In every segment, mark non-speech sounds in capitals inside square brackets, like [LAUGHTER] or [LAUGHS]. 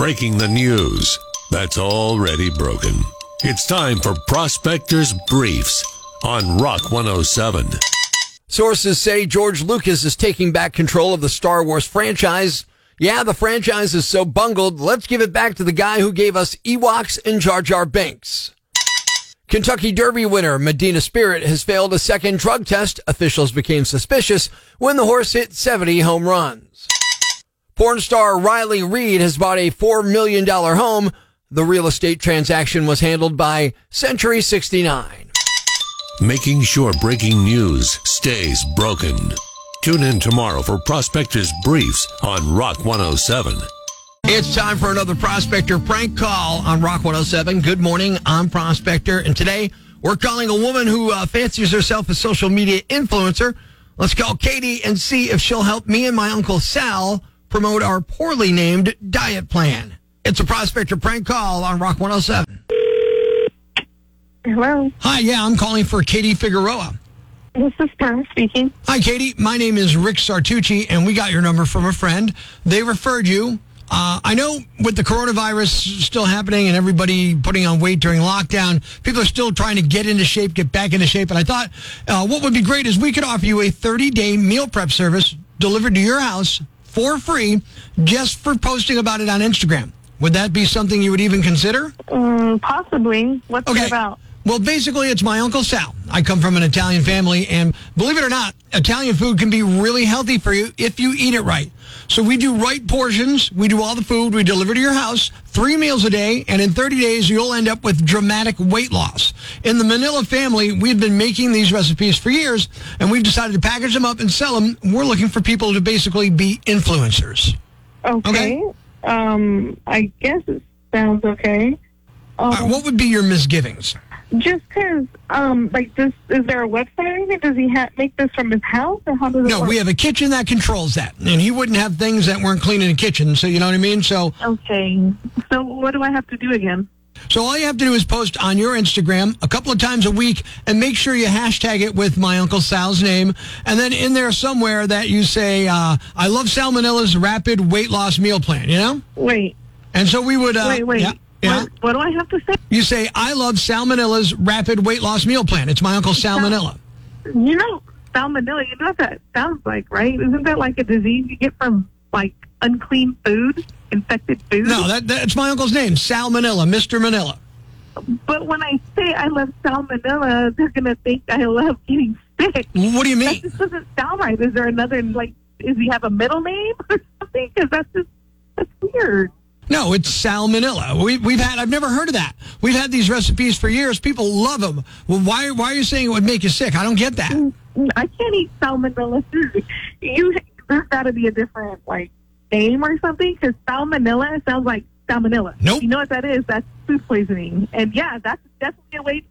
breaking the news that's already broken. It's time for Prospectors Briefs on Rock 107. Sources say George Lucas is taking back control of the Star Wars franchise. Yeah, the franchise is so bungled, let's give it back to the guy who gave us Ewoks and Jar Jar Binks. Kentucky Derby winner Medina Spirit has failed a second drug test. Officials became suspicious when the horse hit 70 home runs. Porn star Riley Reid has bought a $4 million home. The real estate transaction was handled by Century 69. Making sure breaking news stays broken. Tune in tomorrow for Prospectors Briefs on Rock 107. It's time for another Prospector prank call on Rock 107. Good morning, I'm Prospector, and today we're calling a woman who uh, fancies herself a social media influencer. Let's call Katie and see if she'll help me and my Uncle Sal promote our poorly named diet plan. It's a Prospector prank call on Rock 107. Hello, Hi, yeah, I'm calling for Katie Figueroa. this is Pam speaking. Hi, Katie. My name is Rick Sartucci, and we got your number from a friend. They referred you. Uh, I know with the coronavirus still happening and everybody putting on weight during lockdown, people are still trying to get into shape, get back into shape. And I thought uh, what would be great is we could offer you a 30 day meal prep service delivered to your house for free just for posting about it on Instagram. Would that be something you would even consider? Um, possibly. What's Okay. it about? Well, basically, it's my Uncle Sal. I come from an Italian family, and believe it or not, Italian food can be really healthy for you if you eat it right. So we do right portions. We do all the food. We deliver to your house, three meals a day, and in 30 days, you'll end up with dramatic weight loss. In the Manila family, we've been making these recipes for years, and we've decided to package them up and sell them. We're looking for people to basically be influencers. Okay. Um, I guess it sounds okay. Um, Uh, what would be your misgivings? Just because, um, like, this is there a website or anything? Does he ha- make this from his house, or how does it No, we have a kitchen that controls that, and he wouldn't have things that weren't clean in the kitchen. So you know what I mean. So, Okay. So what do I have to do again? so all you have to do is post on your Instagram a couple of times a week, and make sure you hashtag it with my uncle Sal's name, and then in there somewhere that you say, uh, "I love Salmonella's rapid weight loss meal plan." You know, Wait, and so we would. Uh, wait, wait. Yeah, yeah. What, what do I have to say? You say, "I love Salmonella's rapid weight loss meal plan." It's my uncle Salmonella. You know, salmonella. You know what that sounds like, right? Isn't that like a disease you get from like unclean food, infected food? No, that that's my uncle's name, Salmonella, Mister Manila. But when I say I love salmonella, they're gonna think I love getting sick. What do you mean? That just doesn't sound right. Is there another like? Does he have a middle name or something? Because that's just that's weird. No, it's salmonella. We, we've had, I've never heard of that. We've had these recipes for years. People love them. Well, why, why are you saying it would make you sick? I don't get that. I can't eat salmonella food. You there's got to be a different like name or something because salmonella sounds like salmonella. Nope. You know what that is? That's food poisoning. And yeah, that's definitely a way,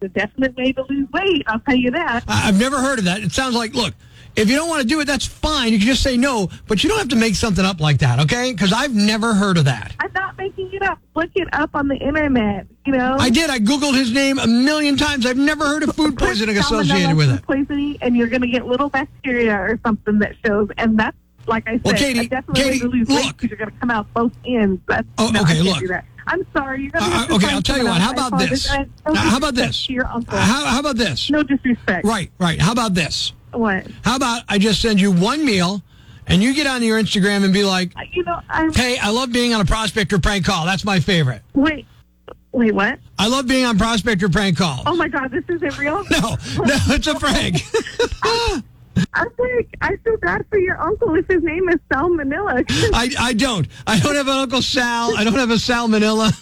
the definite way to lose weight. I'll tell you that. I- I've never heard of that. It sounds like, look, if you don't want to do it, that's fine. You can just say no, but you don't have to make something up like that, okay? Because I've never heard of that. I'm not making it up. Look it up on the internet. You know. I did. I Googled his name a million times. I've never heard of food poisoning associated with it. Poisoning, and you're going to get little bacteria or something that shows, and that's like I said, Well, Katie- a definitely Katie, lose weight because you're going to come out both ends. That's, Oh, no, okay, look. I'm sorry. You're gonna Uh, have to okay, I'll tell you what. How about this? No Now, how about this? To your uncle. How, how about this? no disrespect. Right, right. How about this? What? How about I just send you one meal and you get on your Instagram and be like, uh, You know, I'm. Hey, I love being on a prospector prank call. That's my favorite. Wait. Wait. What? I love being on prospector prank calls. Oh my God! This isn't real. [LAUGHS] No, no, it's a prank. [LAUGHS] I think I feel bad for your uncle if his name is Salmonella. [LAUGHS] I, I don't. I don't have an Uncle Sal. I don't have a salmonella.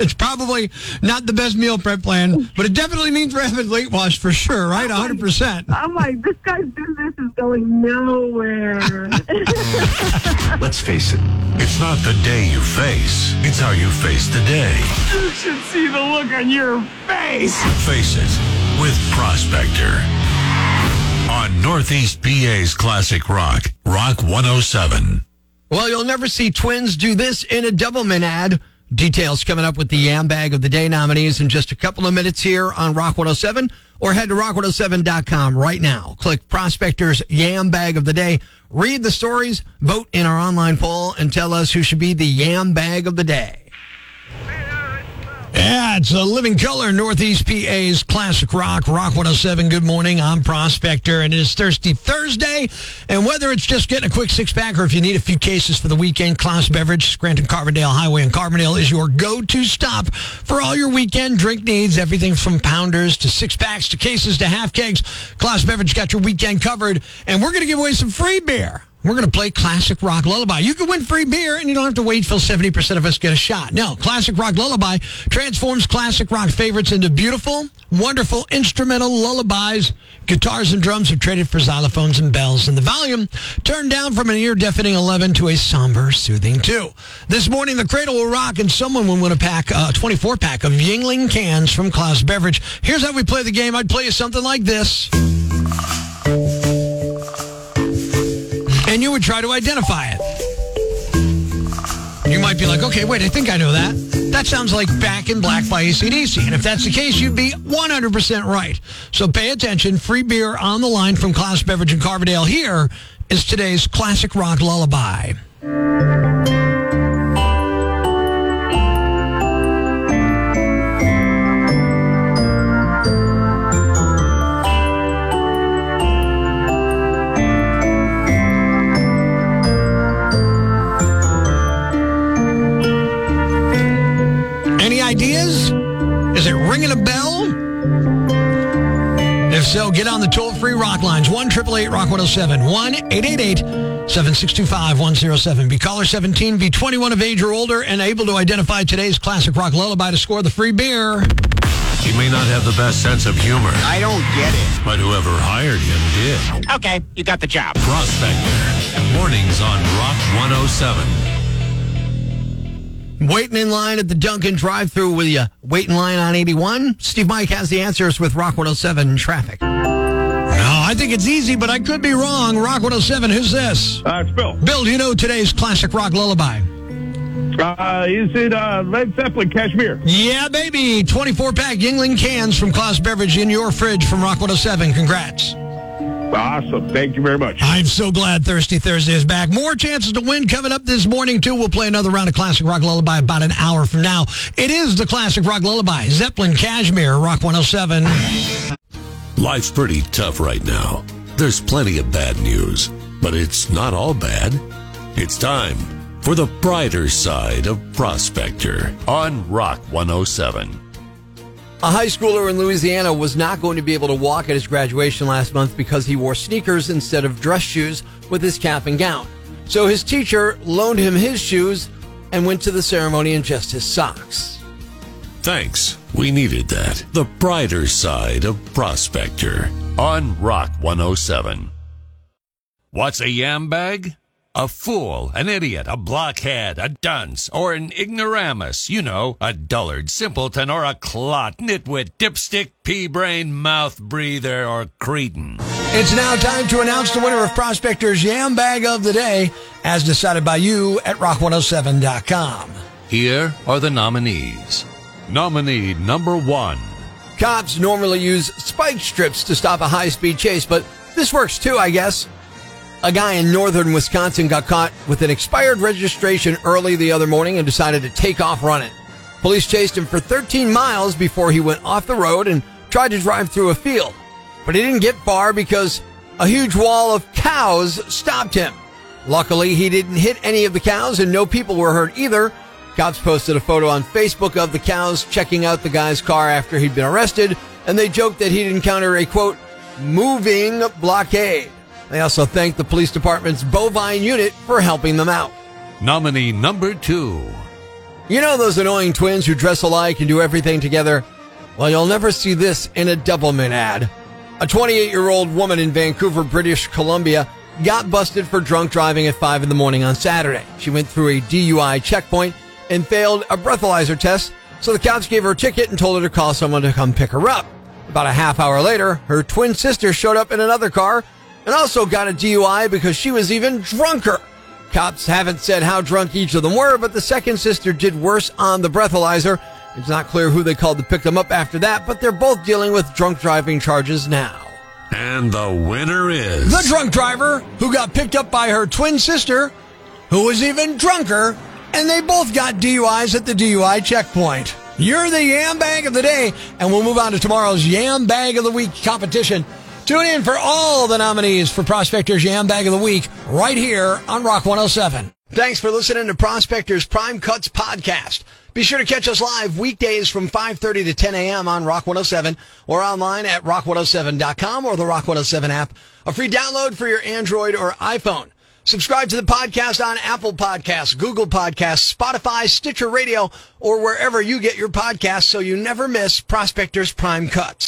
It's probably not the best meal prep plan, but it definitely means rapid weight loss for sure, right? 100%. I'm like, this guy's business is going nowhere. [LAUGHS] Let's face it. It's not the day you face, it's how you face the day. You should see the look on your face. Face it with Prospector. On Northeast PA's Classic Rock, Rock 107. Well, you'll never see twins do this in a Doublemint ad. Details coming up with the Yam Bag of the Day nominees in just a couple of minutes here on Rock 107. or head to rock107.com right now. Click Prospector's Yam Bag of the Day. Read the stories, vote in our online poll, and tell us who should be the Yam Bag of the Day. It's a living color, Northeast PA's classic rock, Rock 107. Good morning. I'm Prospector, and it is Thirsty Thursday. And whether it's just getting a quick six pack or if you need a few cases for the weekend, Class Beverage, Scranton Carbondale Highway in Carbondale is your go to stop for all your weekend drink needs. Everything from pounders to six packs to cases to half kegs. Class Beverage got your weekend covered, and we're going to give away some free beer. We're going to play Classic Rock Lullaby. You can win free beer and you don't have to wait till 70% of us get a shot. No, Classic Rock Lullaby transforms classic rock favorites into beautiful, wonderful instrumental lullabies. Guitars and drums are traded for xylophones and bells, and the volume turned down from an ear deafening 11 to a somber, soothing 2. This morning, the cradle will rock, and someone will win a pack, a uh, 24 pack of Yuengling cans from Klaus Beverage. Here's how we play the game. I'd play you something like this you would try to identify it. You might be like, okay, wait, I think I know that. That sounds like Back in Black by ACDC. And if that's the case, you'd be 100% right. So pay attention. Free beer on the line from Klaus Beverage in Carbondale. Here is today's classic rock lullaby. So, get on the toll free rock lines 1 Rock 107 1 888 7625 107. Be caller 17, be 21 of age or older, and able to identify today's classic rock lullaby to score the free beer. He may not have the best sense of humor. I don't get it. But whoever hired him did. Okay, you got the job. Prospector. Mornings on Rock 107. Waiting in line at the Dunkin' drive through with you. Waiting line on 81. Steve Mike has the answers with Rock 107 traffic. No, I think it's easy, but I could be wrong. Rock 107, who's this? Uh, it's Bill. Bill, do you know today's classic rock lullaby? Uh, is it uh, Led Zeppelin Kashmir? Yeah, baby. 24 pack Yuengling cans from Klaus Beverage in your fridge from Rock 107. Congrats. Awesome. Thank you very much. I'm so glad Thirsty Thursday is back. More chances to win coming up this morning, too. We'll play another round of Classic Rock Lullaby about an hour from now. It is the Classic Rock Lullaby. Zeppelin Kashmir, Rock 107. Life's pretty tough right now. There's plenty of bad news, but it's not all bad. It's time for the brighter side of Prospector on Rock 107. A high schooler in Louisiana was not going to be able to walk at his graduation last month because he wore sneakers instead of dress shoes with his cap and gown. So his teacher loaned him his shoes and went to the ceremony in just his socks. Thanks. We needed that. The brighter side of Prospector on Rock 107. What's a yam bag? A fool, an idiot, a blockhead, a dunce, or an ignoramus. You know, a dullard, simpleton, or a clot, nitwit, dipstick, pea-brain, mouth breather, or cretin. It's now time to announce the winner of Prospector's Yam Bag of the Day, as decided by you at rock107.com. Here are the nominees. Nominee number one. Cops normally use spike strips to stop a high-speed chase, but this works too, I guess. A guy in northern Wisconsin got caught with an expired registration early the other morning and decided to take off running. Police chased him for 13 miles before he went off the road and tried to drive through a field. But he didn't get far because a huge wall of cows stopped him. Luckily, he didn't hit any of the cows and no people were hurt either. Cops posted a photo on Facebook of the cows checking out the guy's car after he'd been arrested, and they joked that he'd encounter a quote, moving blockade. They also thanked the police department's bovine unit for helping them out. Nominee number two. You know those annoying twins who dress alike and do everything together? Well, you'll never see this in a Doublemint ad. A 28 year old woman in Vancouver, British Columbia, got busted for drunk driving at 5 in the morning on Saturday. She went through a DUI checkpoint and failed a breathalyzer test, so the cops gave her a ticket and told her to call someone to come pick her up. About a half hour later, her twin sister showed up in another car and also got a DUI because she was even drunker. Cops haven't said how drunk each of them were, but the second sister did worse on the breathalyzer It's not clear who they called to pick them up after that, but they're both dealing with drunk driving charges now. And the winner is. The drunk driver who got picked up by her twin sister, who was even drunker, and they both got DUIs at the DUI checkpoint. You're the Yam Bag of the Day, and we'll move on to tomorrow's Yam Bag of the Week competition. Tune in for all the nominees for Prospector's Yam Bag of the Week right here on Rock 107. Thanks for listening to Prospector's Prime Cuts podcast. Be sure to catch us live weekdays from 5.30 to 10 a.m. on Rock 107 or online at rock107.com or the Rock 107 app. A free download for your Android or iPhone. Subscribe to the podcast on Apple Podcasts, Google Podcasts, Spotify, Stitcher Radio, or wherever you get your podcasts so you never miss Prospector's Prime Cuts.